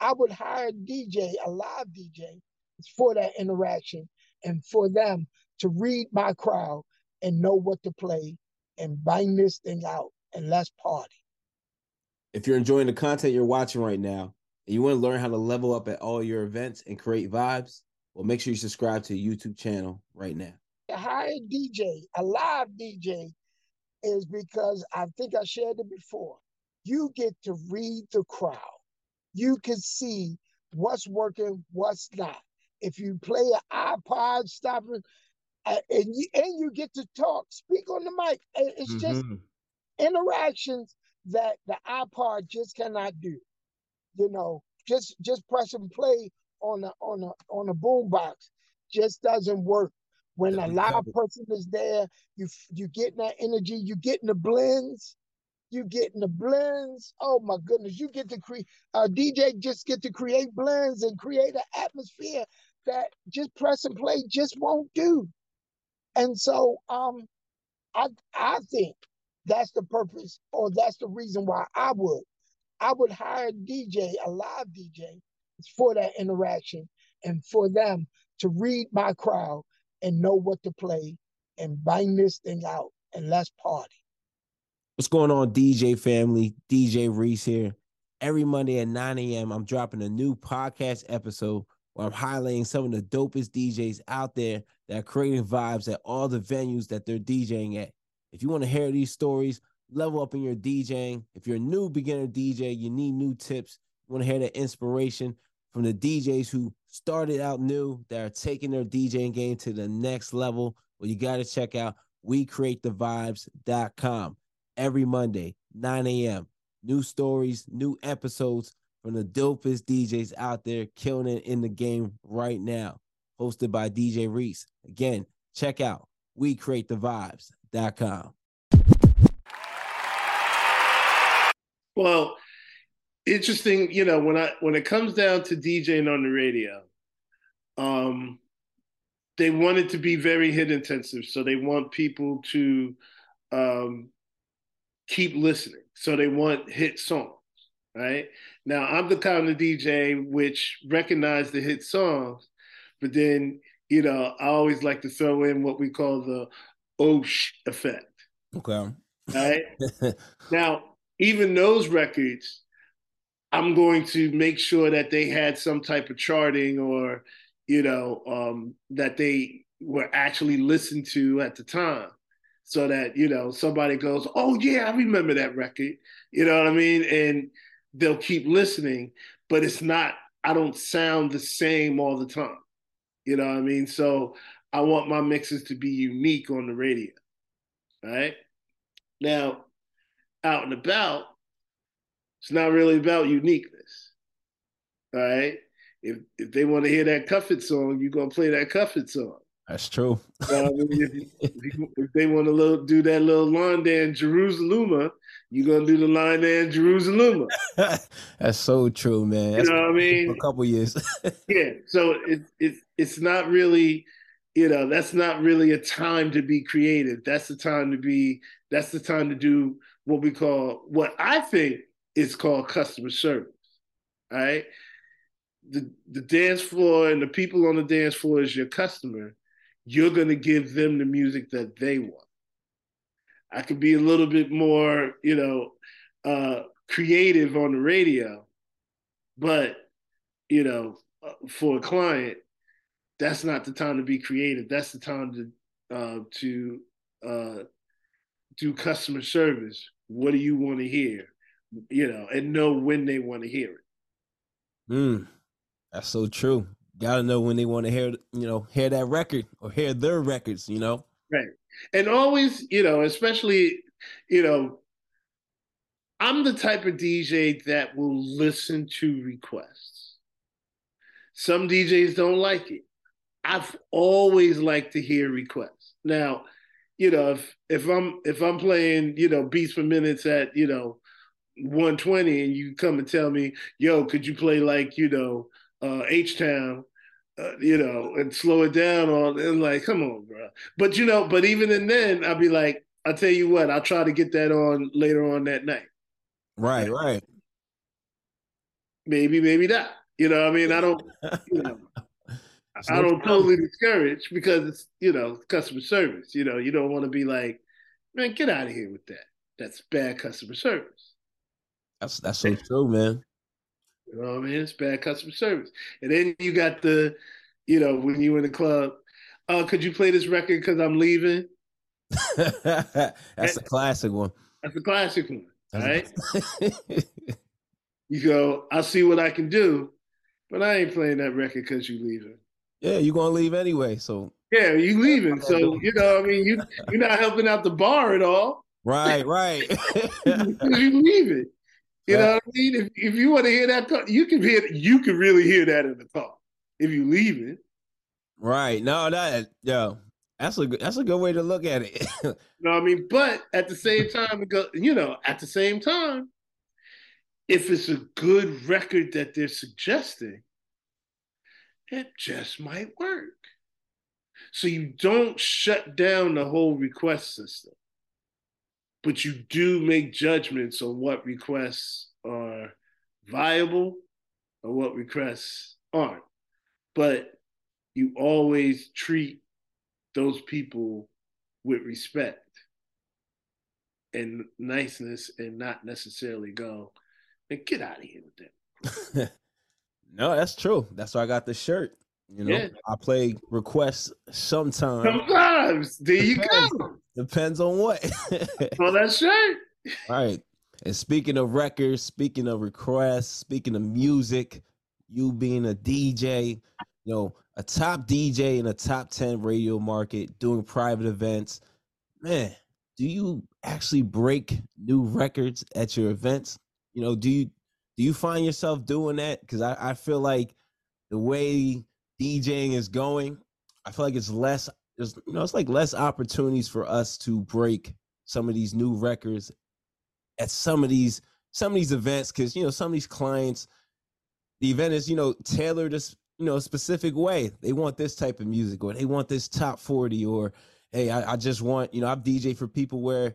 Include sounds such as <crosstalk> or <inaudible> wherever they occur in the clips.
I would hire a DJ, a live DJ, for that interaction and for them to read my crowd and know what to play and bang this thing out and let's party. If you're enjoying the content you're watching right now and you want to learn how to level up at all your events and create vibes, well, make sure you subscribe to the YouTube channel right now. A hire DJ, a live DJ, is because I think I shared it before. You get to read the crowd. You can see what's working, what's not. If you play an iPod stopping, uh, and you and you get to talk, speak on the mic. It's mm-hmm. just interactions that the iPod just cannot do. You know, just just press and play on a on a on a boombox just doesn't work. When a live person is there, you you getting that energy, you getting the blends, you getting the blends. Oh my goodness, you get to create. Uh, DJ just get to create blends and create an atmosphere that just press and play just won't do. And so um, I I think that's the purpose, or that's the reason why I would. I would hire a DJ, a live DJ, for that interaction and for them to read my crowd and know what to play and bang this thing out and let's party. What's going on, DJ family? DJ Reese here. Every Monday at 9 a.m., I'm dropping a new podcast episode where I'm highlighting some of the dopest DJs out there that are creating vibes at all the venues that they're DJing at. If you want to hear these stories, level up in your DJing. If you're a new beginner DJ, you need new tips. You want to hear the inspiration from the DJs who started out new that are taking their DJing game to the next level. Well, you got to check out WeCreateTheVibes.com every Monday, 9 a.m. New stories, new episodes from the dopest DJs out there killing it in the game right now. Hosted by DJ Reese. Again, check out WeCreateTheVibes.com. Well, interesting, you know, when I when it comes down to DJing on the radio, um, they want it to be very hit intensive. So they want people to um, keep listening. So they want hit songs right? Now I'm the kind of DJ which recognize the hit songs, but then you know I always like to throw in what we call the Osh effect. Okay. Right. <laughs> now, even those records, I'm going to make sure that they had some type of charting or, you know, um, that they were actually listened to at the time so that you know somebody goes oh yeah i remember that record you know what i mean and they'll keep listening, but it's not, I don't sound the same all the time. You know what I mean? So I want my mixes to be unique on the radio. Right? Now, out and about, it's not really about uniqueness. All right. If if they want to hear that Cupid song, you're gonna play that Cupid song. That's true. I mean, if, if, if, they want to do that little line dance, Jerusalem, you're gonna do the line dance, Jerusalem. That's so true, man. That's you know what I mean? a couple years. <laughs> yeah. So it, it it's not really, you know, that's not really a time to be creative. That's the time to be. That's the time to do what we call what I think is called customer service. All right. The the dance floor and the people on the dance floor is your customer you're going to give them the music that they want. I could be a little bit more, you know, uh, creative on the radio, but you know, uh, for a client, that's not the time to be creative. That's the time to uh, to uh, do customer service. What do you want to hear? You know, and know when they want to hear it. Mm, that's so true gotta know when they want to hear you know hear that record or hear their records you know right and always you know especially you know i'm the type of dj that will listen to requests Some DJs don't like it. I've always liked to hear requests. Now, you know, if if I'm if I'm playing, you know, beats per minutes at, you know, 120 and you come and tell me, yo, could you play like, you know, uh H Town, uh, you know, and slow it down on and like, come on, bro. But you know, but even in then, I'll be like, I'll tell you what, I'll try to get that on later on that night. Right, right. Maybe, maybe not. You know, I mean, I don't, you know, <laughs> I don't totally discourage because it's, you know, customer service. You know, you don't want to be like, man, get out of here with that. That's bad customer service. That's that's so true, man. You know what I mean? It's bad customer service. And then you got the, you know, when you were in the club, uh, could you play this record because I'm leaving? <laughs> that's a classic one. That's a classic one. Right? <laughs> you go, I'll see what I can do, but I ain't playing that record because you leaving. Yeah, you're gonna leave anyway. So yeah, you leaving. So <laughs> you know, I mean, you you're not helping out the bar at all. Right, right. you leaving. You know what I mean? If if you want to hear that, you can hear you can really hear that in the car if you leave it. Right. No, that yo, that's a that's a good way to look at it. you know what I mean? But at the same time, you know, at the same time, if it's a good record that they're suggesting, it just might work. So you don't shut down the whole request system, but you do make judgments on what requests are viable or what requests aren't. But you always treat those people with respect and niceness and not necessarily go and get out of here with that. <laughs> no, that's true. That's why I got the shirt. You know, yeah. I play requests sometimes. Sometimes. There you go. Depends on what. <laughs> well, that's shirt. All right. And speaking of records, speaking of requests, speaking of music, you being a DJ, you know, a top DJ in a top 10 radio market doing private events. Man, do you actually break new records at your events? You know, do you do you find yourself doing that? Because I, I feel like the way DJing is going, I feel like it's less there's you know, it's like less opportunities for us to break some of these new records at some of these some of these events because you know some of these clients the event is you know tailored you know, a specific way. They want this type of music or they want this top 40 or hey, I, I just want, you know, I've DJ for people where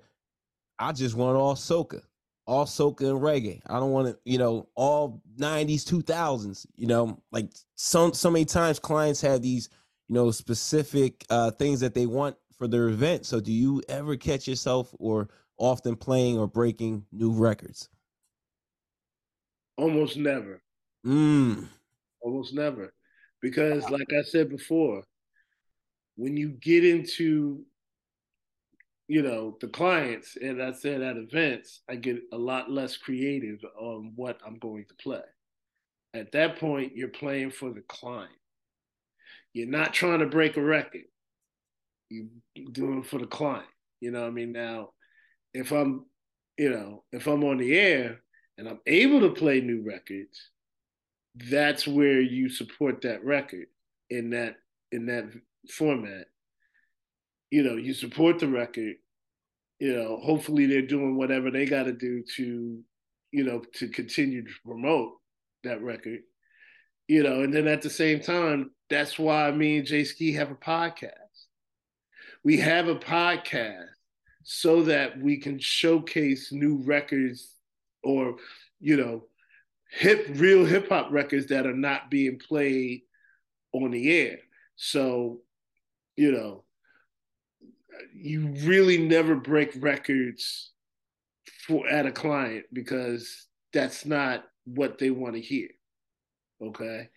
I just want all soca, all soca and reggae. I don't want to, you know, all 90s, 2000s, you know, like some so many times clients have these, you know, specific uh things that they want for their event. So do you ever catch yourself or often playing or breaking new records? Almost never. Mm. Almost never. Because, like I said before, when you get into, you know, the clients, and I said at events, I get a lot less creative on what I'm going to play. At that point, you're playing for the client. You're not trying to break a record. You're doing it for the client. You know I mean? Now, if I'm, you know, if I'm on the air and I'm able to play new records, that's where you support that record in that in that format. You know, you support the record. You know, hopefully they're doing whatever they got to do to, you know, to continue to promote that record. You know, and then at the same time, that's why me and Jay Ski have a podcast. We have a podcast so that we can showcase new records or, you know, hip real hip hop records that are not being played on the air. So, you know, you really never break records for at a client because that's not what they want to hear. Okay?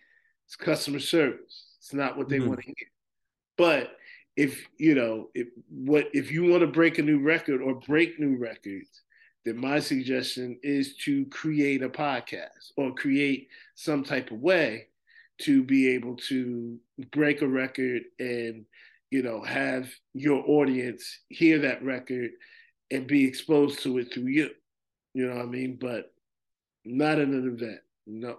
It's customer service. It's not what they mm-hmm. want to hear. But if you know, if what if you want to break a new record or break new records, then my suggestion is to create a podcast or create some type of way to be able to break a record and you know have your audience hear that record and be exposed to it through you you know what i mean but not in an event no